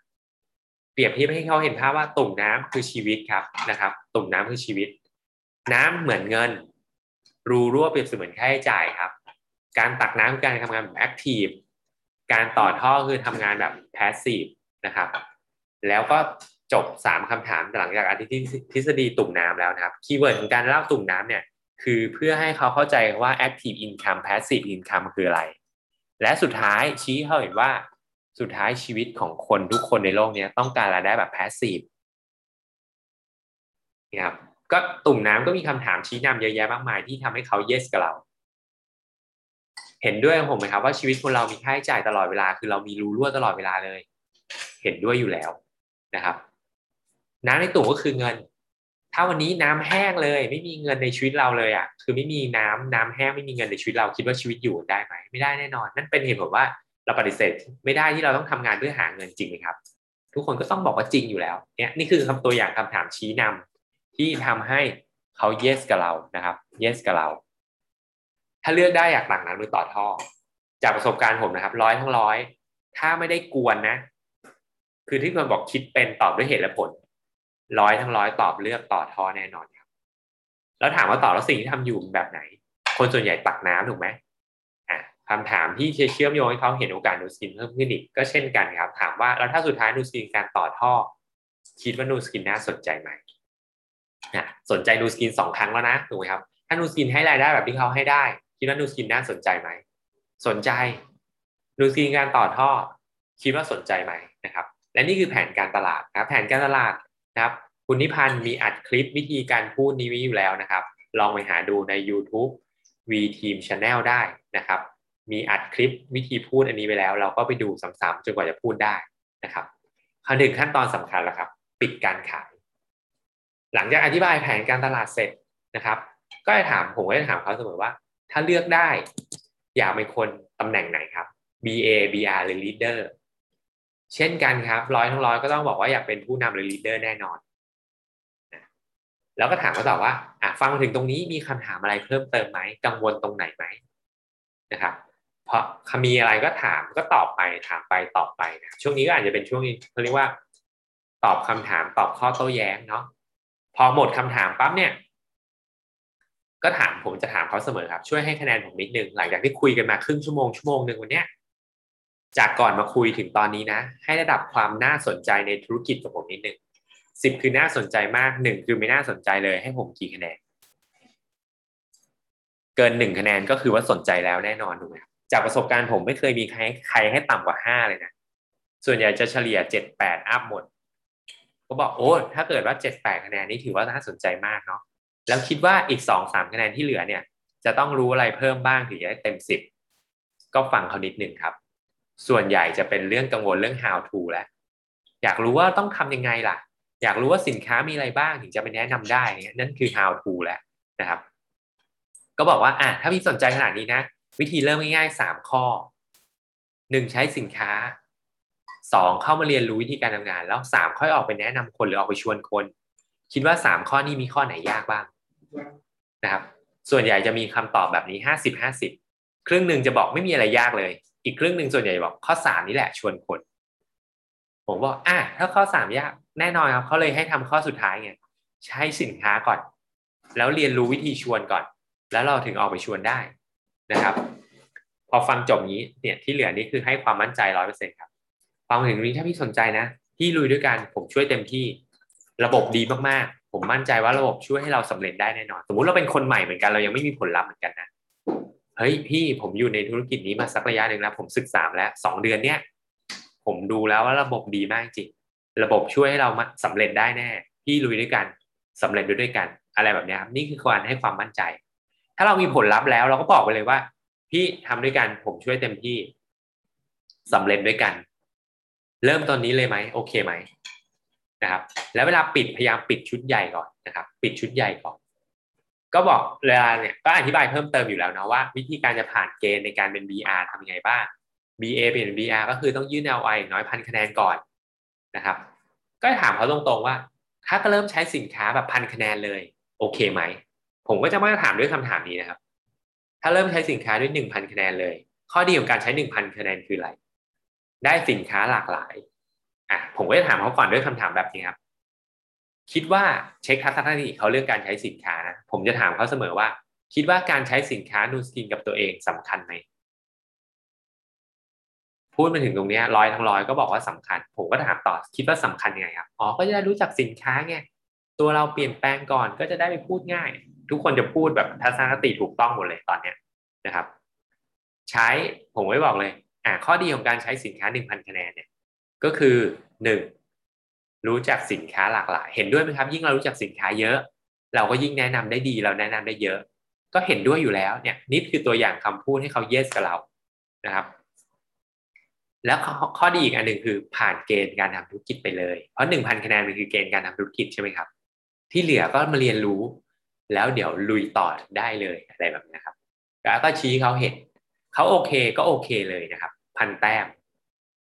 เปรียบเทียบให้เขาเห็นภาพว่าตุ่มน้ำคือชีวิตครับนะครับ ตุ่มน้ำคือชีวิต น้ำเหมือนเงิน รูรั่วเปรียบเสมือนค่าใช้จ่ายครับ การตักน้ำคือการทำงานแบบ activeการต่อท่อคือทำงานแบบ passive นะครับ แล้วก็จบสามคำถามหลังจากอธิบายทฤษฎีตุ่มน้ำแล้วนะครับ keyword ของการเล่าตุ่มน้ำเนี่ยคือเพื่อให้เขาเข้าใจว่า active income passive income คืออะไร และสุดท้ายชี้เขาเห็นว่าสุดท้ายชีวิตของคนทุกคนในโลกนี้ต้องการรายได้แบบ passive นะครับก็ตุ่มน้ำก็มีคำถามชี้นำเยอะแยะมากมายที่ทำให้เขา yes กับเรา เห็นด้วยผมไหมครับว่าชีวิตคนเรามีค่าใช้จ่ายตลอดเวลา คือเรามีรูรั่วตลอดเวลาเลย เห็นด้วยอยู่แล้วนะครับน้ำในตุ่มก็คือเงิน ถ้าวันนี้น้ำแห้งเลย ไม่มีเงินในชีวิตเราเลยอะ คือไม่มีน้ำน้ำแห้งไม่มีเงินในชีวิตเราคิดว่าชีวิตอยู่ได้ไหมไม่ได้แน่นอน นั่นเป็นเหตุผลว่าเราปฏิเสธไม่ได้ที่เราต้องทำงานเพื่อหาเงินจริงไหมครับ ทุกคนก็ต้องบอกว่าจริงอยู่แล้วเนี่ยนี่คือคำตัวอย่างคำถามชี้นำที่ทำให้เขา yes กับเรานะครับ yes กับเรา ถ้าเลือกได้อยากตักน้ำหรือต่อท่อ จากประสบการณ์ผมนะครับร้อยทั้งร้อยถ้าไม่ได้กวนนะ คือที่คนบอกคิดเป็นตอบด้วยเหตุและผลร้อยทั้งร้อยตอบเลือกต่อท่อแน่นอนครับ แล้วถามว่าต่อแล้วสิ่งที่ทำอยู่แบบไหน คนส่วนใหญ่ตักน้ำถูกไหมอะคำถามที่เชื่อมโยงให้เขาเห็นโอกาสนูสกินเพิ่มขึ้นอีกก็เช่นกันครับ ถามว่าแล้วถ้าสุดท้ายนูสกินการต่อท่อ คิดว่านูสกินน่าสนใจไหมอะสนใจนูสกินสองครั้งแล้วนะถูกไหมครับ ถ้านูสกินให้รายได้แบบที่เขาให้ได้ คิดว่านูสกินน่าสนใจไหม สนใจนูสกินการต่อท่อ คิดว่าสนใจไหมนะครับ และนี่คือแผนการตลาดนะแผนการตลาดนะครับ คุณนิพันธ์มีอัดคลิปวิธีการพูดนี้ไว้อยู่แล้วนะครับ ลองไปหาดูใน YouTube V Team Channel ได้นะครับ มีอัดคลิปวิธีพูดอันนี้ไปแล้ว เราก็ไปดูซ้ำๆจนกว่าจะพูดได้นะครับขั้นถึงขั้นตอนสำคัญแล้วครับ ปิดการขาย หลังจากอธิบายแผนการตลาดเสร็จนะครับ ก็จะถามผมก็จะถามเขาเสมอว่า ถ้าเลือกได้ อยากเป็นคนตำแหน่งไหนครับ BA BR หรือ Leader เช่นกันครับ ร้อยทั้งร้อยก็ต้องบอกว่าอยากเป็นผู้นำหรือ Leader แน่นอนแล้วก็ถามเขาต่อว่าอะฟังมาถึงตรงนี้มีคำถามอะไรเพิ่มเติมไหมกังวลตรงไหนไหมนะครับเพราะมีอะไรก็ถามก็ตอบไปถามไปตอบไปนะช่วงนี้ก็อาจจะเป็นช่วงเขาเรียกว่า ตอบคำถามตอบข้อโต้แย้งเนาะพอหมดคำถามปั๊บเนี่ย ก็ถามผมจะถามเขาเสมอครับ ช่วยให้คะแนนผมนิดนึงหลังจากที่คุยกันมาครึ่งชั่วโมงชั่วโมงหนึ่งวันเนี้ยจากก่อนมาคุยถึงตอนนี้นะ ให้ระดับความน่าสนใจในธุรกิจกับผมนิดนึงสิบคือน่าสนใจมากหนึ่งคือไม่น่าสนใจเลยให้ผมกี่คะแนน เกินหนึ่งคะแนนก็คือว่าสนใจแล้วแน่นอนถูกไหมจากประสบการณ์ผมไม่เคยมีใครใครให้ต่ำกว่าห้าเลยนะส่วนใหญ่จะเฉลี่ยเจ็ดแปดอัพหมด ก็บอกโอ้ถ้าเกิดว่าเจ็ดแปดคะแนนนี่ถือว่าน่าสนใจมากเนาะ แล้วคิดว่าอีกสองสามคะแนนที่เหลือเนี่ย จะต้องรู้อะไรเพิ่มบ้างถึงจะได้เต็มสิบก็ฟังเขานิดหนึ่งครับ ส่วนใหญ่จะเป็นเรื่องกังวลเรื่อง how to แล้วอยากรู้ว่าต้องทำยังไงล่ะ อยากรู้ว่าสินค้ามีอะไรบ้างถึงจะไปแนะนำได้เนี่ยนั่นคือ how to แล้วนะครับ ก็บอกว่าอะถ้าพี่สนใจขนาดนี้นะ วิธีเริ่มง่ายๆสามข้อหนึ่งใช้สินค้าสองเข้ามาเรียนรู้วิธีการทำงาน แล้วสามค่อยออกไปแนะนำคนหรือออกไปชวนคน คิดว่าสามข้อนี้มีข้อไหนยากบ้าง นะครับ ส่วนใหญ่จะมีคำตอบแบบนี้ห้าสิบห้าสิบครึ่งหนึ่งจะบอกไม่มีอะไรยากเลย อีกครึ่งหนึ่งส่วนใหญ่บอกข้อสามนี่แหละชวนคน ผมบอกอะถ้าข้อสามยากแน่นอนครับเขาเลยให้ทำข้อสุดท้ายไงใช้สินค้าก่อน แล้วเรียนรู้วิธีชวนก่อน แล้วเราถึงออกไปชวนได้นะครับ พอฟังจบนี้เนี่ยที่เหลือนี่คือให้ความมั่นใจร้อยเปอร์เซ็นครับฟังถึงนี้ถ้าพี่สนใจนะพี่ลุยด้วยกันผมช่วยเต็มที่ ระบบดีมาก ผมมั่นใจว่าระบบช่วยให้เราสำเร็จได้แน่นอน สมมุติเราเป็นคนใหม่เหมือนกันเรายังไม่มีผลลัพธ์เหมือนกันนะเฮ้ยพี่ผมอยู่ในธุรกิจนี้มาสักระยะหนึ่งแล้วผมศึกษาแล้วสองเดือนเนี้ยผมดูแล้วว่าระบบดีมากจริง ระบบช่วยให้เราสำเร็จได้แน่ พี่ลุยด้วยกันสำเร็จด้วยกัน อะไรแบบนี้ครับนี่คือการให้ความมั่นใจ ถ้าเรามีผลลัพธ์แล้วเราก็บอกไปเลยว่า พี่ทำด้วยกันผมช่วยเต็มที่สำเร็จด้วยกัน เริ่มตอนนี้เลยไหมโอเคไหม นะครับ แล้วเวลาปิดพยายามปิดชุดใหญ่ก่อนนะครับ ปิดชุดใหญ่ก่อน ก็บอกเวลาเนี่ยก็อธิบายเพิ่มเติมอยู่แล้วนะว่า วิธีการจะผ่านเกณฑ์ในการเป็น BR ทำยังไงบ้าง BA เปลี่ยน BR ก็คือต้องยื่น LI น้อยพันคะแนนก่อนนะครับ ก็ถามเขาตรงๆว่า ถ้าก็เริ่มใช้สินค้าแบบพันคะแนนเลย โอเคไหม ผมก็จะมาถามด้วยคำถามนี้นะครับ ถ้าเริ่มใช้สินค้าด้วยหนึ่งพันคะแนนเลย ข้อดีของการใช้หนึ่งพันคะแนนคืออะไร ได้สินค้าหลากหลาย อะผมก็จะถามเขาก่อนด้วยคำถามแบบนี้ครับ คิดว่าเช็คทัศนคติเขาเรื่องการใช้สินค้านะผมจะถามเขาเสมอว่า คิดว่าการใช้สินค้านูสกินกับตัวเองสำคัญไหมพูดมาถึงตรงนี้ร้อยทั้งร้อยก็บอกว่าสำคัญ ผมก็ถามต่อคิดว่าสำคัญยังไงครับอ๋อก็จะได้รู้จักสินค้าไงตัวเราเปลี่ยนแปลงก่อนก็จะได้ไปพูดง่าย ทุกคนจะพูดแบบทัศนคติถูกต้องหมดเลยตอนเนี้ยนะครับ ใช้ผมไม่บอกเลยอ่าข้อดีของการใช้สินค้าหนึ่งพันคะแนนเนี่ย ก็คือหนึ่งรู้จักสินค้าหลากหลาย เห็นด้วยไหมครับ ยิ่งเรารู้จักสินค้าเยอะ เราก็ยิ่งแนะนำได้ดีเราแนะนำได้เยอะ ก็เห็นด้วยอยู่แล้วเนี่ยนี่คือตัวอย่างคำพูดให้เขาเยสกับเรานะครับแล้วข้อดีอีกอันหนึ่งคือผ่านเกณฑ์การทำธุรกิจไปเลย เพราะหนึ่งพันคะแนนมันคือเกณฑ์การทำธุรกิจใช่ไหมครับ ที่เหลือก็มาเรียนรู้ แล้วเดี๋ยวลุยต่อได้เลยอะไรแบบนี้ครับแล้วก็ชี้เขาเห็นเขาโอเคก็โอเคเลยนะครับ พันแต้ม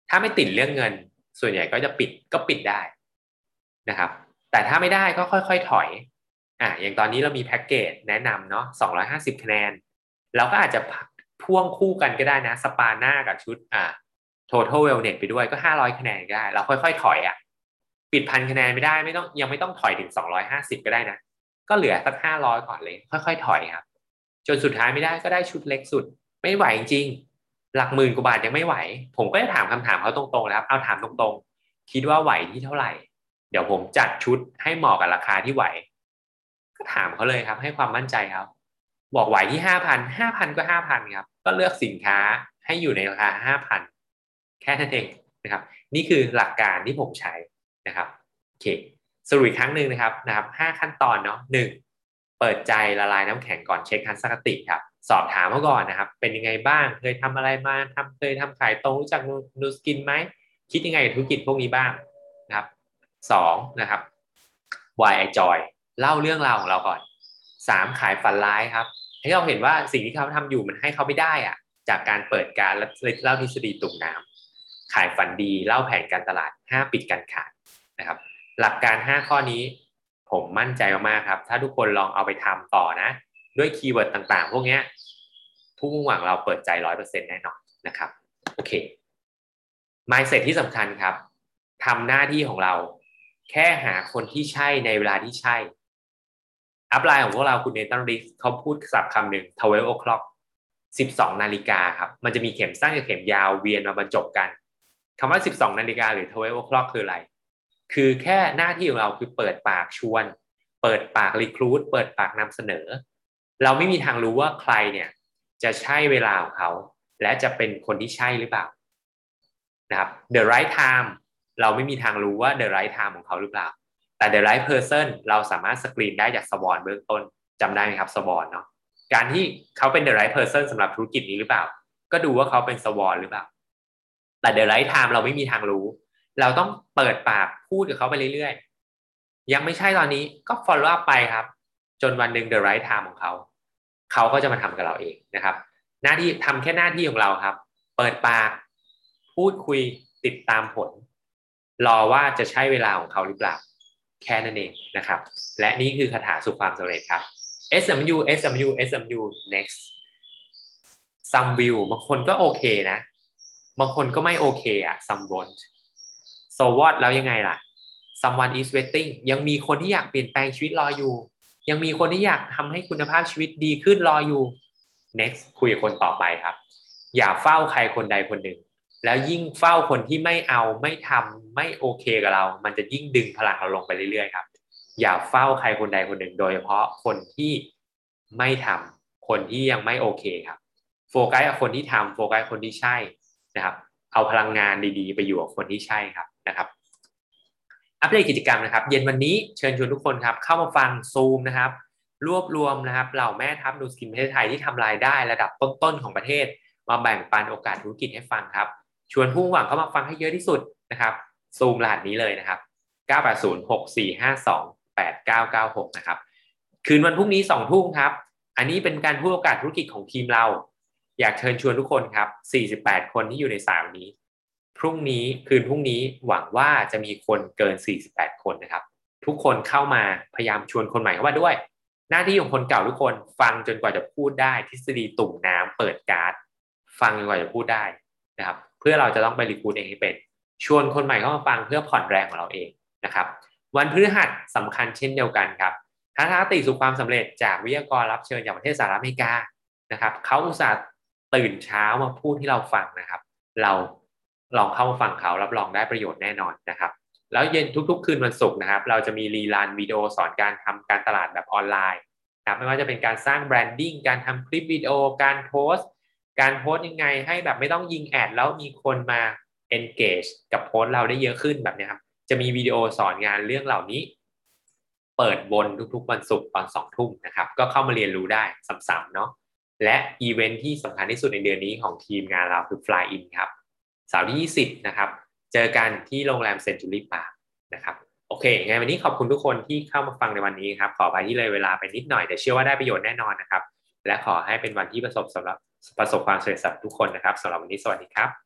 ถ้าไม่ติดเรื่องเงิน ส่วนใหญ่ก็จะปิดก็ปิดได้นะครับ แต่ถ้าไม่ได้ก็ค่อยๆถอยอ่าอย่างตอนนี้เรามีแพ็กเกจแนะนำเนาะสองร้อยห้าสิบคะแนน เราก็อาจจะพ่วงคู่กันก็ได้นะ สปาหน้ากับชุดอ่า total wellness ไปด้วยก็ห้าร้อยคะแนนก็ได้ เราค่อยๆ ถอยอะ่ะปิดพันคะแนนไม่ได้ไม่ต้องยังไม่ต้องถอยถึงสองร้อยห้าสิบก็ได้นะ ก็เหลือสักห้าร้อยก่อนเลย ค่อยๆ ถอยครับ จนสุดท้ายไม่ได้ก็ได้ชุดเล็กสุด ไม่ไหวจริง หลักหมื่นกว่าบาทยังไม่ไหว ผมก็จะถามคำถามเขาตรงๆแล้วเอาถามตรงๆ คิดว่าไหวที่เท่าไหร่ เดี๋ยวผมจัดชุดให้เหมาะกับราคาที่ไหว ก็ถามเขาเลยครับ ให้ความมั่นใจครับ บอกไหวที่ห้าพันห้าพันก็ห้าพันครับ ก็เลือกสินค้าให้อยู่ในราคาห้าพันแค่นั้นเองนะครับ นี่คือหลักการที่ผมใช้นะครับโอเคสรุปอีกครั้งหนึ่งนะครับนะครับห้าขั้นตอนเนาะหนึ่งเปิดใจละลายน้ำแข็งก่อนเช็คทันสกติครับ สอบถามเขาก่อนนะครับ เป็นยังไงบ้าง เคยทำอะไรมาทำเคยทำขายตรงรู้จักนูสกินไหม คิดยังไงกับธุรกิจพวกนี้บ้างนะครับสองนะครับ why I joy เล่าเรื่องราวของเราก่อนสามขายฝันร้ายครับ ให้เราเห็นว่าสิ่งที่เขาทำอยู่มันให้เขาไม่ได้อะจากการเปิดการเล่าทฤษฎีตุ่มน้ำขายฝันดีเล่าแผนการตลาดห้าปิดการขายนะครับ หลักการ5ข้อนี้ผมมั่นใจมากๆครับ ถ้าทุกคนลองเอาไปทำต่อนะ ด้วย keyword ต่างๆ พวกนี้ผู้มุ่งหวังเราเปิดใจร้อยเปอร์เซ็นต์แน่นอนนะครับโอเค mindset ที่สำคัญครับทำหน้าที่ของเรา แค่หาคนที่ใช่ในเวลาที่ใช่ upline ของพวกเราคุณเนตันริกเขาพูดศัพท์คำหนึ่ง12 o'clock 12นาฬิกาครับ มันจะมีเข็มสั้นกับเข็มยาวเวียนมาบรรจบกันคำว่า12นาฬิกาหรือ12 o'clock คืออะไร คือแค่หน้าที่ของเราคือเปิดปากชวน เปิดปากรีครูดเปิดปากนำเสนอ เราไม่มีทางรู้ว่าใครเนี่ย จะใช่เวลาของเขา และจะเป็นคนที่ใช่หรือเปล่านะครับ the right time เราไม่มีทางรู้ว่า the right time ของเขาหรือเปล่า แต่ the right person เราสามารถสกรีนได้จากสวอนเบื้องต้นจำได้ไหมครับสวอนเนาะการที่เขาเป็น the right person สำหรับธุรกิจนี้หรือเปล่า ก็ดูว่าเขาเป็นสวอนหรือเปล่า แต่ the right time เราไม่มีทางรู้ เราต้องเปิดปากพูดกับเขาไปเรื่อยๆ ยังไม่ใช่ตอนนี้ก็ follow up ไปครับ จนวันหนึ่ง the right time ของเขา เขาก็จะมาทำกับเราเองนะครับ หน้าที่ทำแค่หน้าที่ของเราครับ เปิดปาก พูดคุยติดตามผล รอว่าจะใช่เวลาของเขาหรือเปล่า แค่นั้นเองนะครับ และนี่คือคาถาสู่ความสำเร็จครับ SMU SMU SMU next some view บางคนก็โอเคนะ บางคนก็ไม่โอเคอะ some won't so what แล้วยังไงล่ะ someone is waiting ยังมีคนที่อยากเปลี่ยนแปลงชีวิตรออยู่ ยังมีคนที่อยากทำให้คุณภาพชีวิตดีขึ้นรออยู่ next คุยกับคนต่อไปครับ อย่าเฝ้าใครคนใดคนหนึ่ง แล้วยิ่งเฝ้าคนที่ไม่เอาไม่ทำไม่โอเคกับเรา มันจะยิ่งดึงพลังเราลงไปเรื่อยๆครับ อย่าเฝ้าใครคนใดคนหนึ่ง โดยเฉพาะคนที่ไม่ทำคนที่ยังไม่โอเคครับ โฟกัสกับคนที่ทำโฟกัสคนที่ใช่นะครับ เอาพลังงานดีๆ ไปอยู่กับคนที่ใช่ครับนะครับ อัปเดตกิจกรรมนะครับ เย็นวันนี้เชิญชวนทุกคนครับเข้ามาฟังซูมนะครับ รวบรวมนะครับเหล่าแม่ทัพนูสกินประเทศไทยที่ทำรายได้ระดับต้นๆของประเทศ มาแบ่งปันโอกาสธุรกิจให้ฟังครับ ชวนผู้หวังเข้ามาฟังให้เยอะที่สุดนะครับซูมรหัสนี้เลยนะครับ 980 6452 8996 นะครับ คืนวันพรุ่งนี้2ทุ่มครับ อันนี้เป็นการพูดโอกาสธุรกิจของทีมเรา อยากเชิญชวนทุกคนครับ 48 คนที่อยู่ในสายนี้ พรุ่งนี้คืนพรุ่งนี้หวังว่าจะมีคนเกิน 48 คนนะครับ ทุกคนเข้ามาพยายามชวนคนใหม่เข้ามาด้วย หน้าที่ของคนเก่าทุกคนฟังจนกว่าจะพูดได้ ทฤษฎีตุ่มน้ำเปิดการ์ด ฟังจนกว่าจะพูดได้นะครับ เพื่อเราจะต้องไปรีคูดเองให้เป็น ชวนคนใหม่เข้ามาฟังเพื่อผ่อนแรงของเราเองนะครับวันพฤหัสสำคัญเช่นเดียวกันครับทัศนคติสู่ความสำเร็จจากวิทยากรรับเชิญจากประเทศสหรัฐอเมริกานะครับเขาอุตส่าห์ตื่นเช้ามาพูดที่เราฟังนะครับ เรา ลองเข้ามาฟังเขารับรองได้ประโยชน์แน่นอนนะครับ แล้วเย็นทุกๆ คืนวันศุกร์นะครับ เราจะมีรีลานวิดีโอสอนการทำการตลาดแบบออนไลน์นะไม่ว่าจะเป็นการสร้าง branding การทำคลิปวิดีโอการโพสต์การโพสต์ยังไงให้แบบไม่ต้องยิง ad แล้วมีคนมา engage กับโพสต์เราได้เยอะขึ้นแบบนี้ครับ จะมีวิดีโอสอนงานเรื่องเหล่านี้ เปิดบนทุกๆวันศุกร์ตอนสองทุ่มนะครับ ก็เข้ามาเรียนรู้ได้ซ้ำๆเนาะและอีเวนท์ที่สำคัญที่สุดในเดือนนี้ของทีมงานเราคือ Fly In ครับ เสาร์ที่ 20 นะครับ เจอกันที่โรงแรมเซนจูรี่ปาร์นะครับโอเคไงวันนี้ขอบคุณทุกคนที่เข้ามาฟังในวันนี้ครับ ขอไปที่เลยเวลาไปนิดหน่อย แต่เชื่อว่าได้ประโยชน์แน่นอนนะครับ และขอให้เป็นวันที่ประสบสำหรับประสบความสำเร็จสำหรับทุกคนนะครับสำหรับวันนี้สวัสดีครับ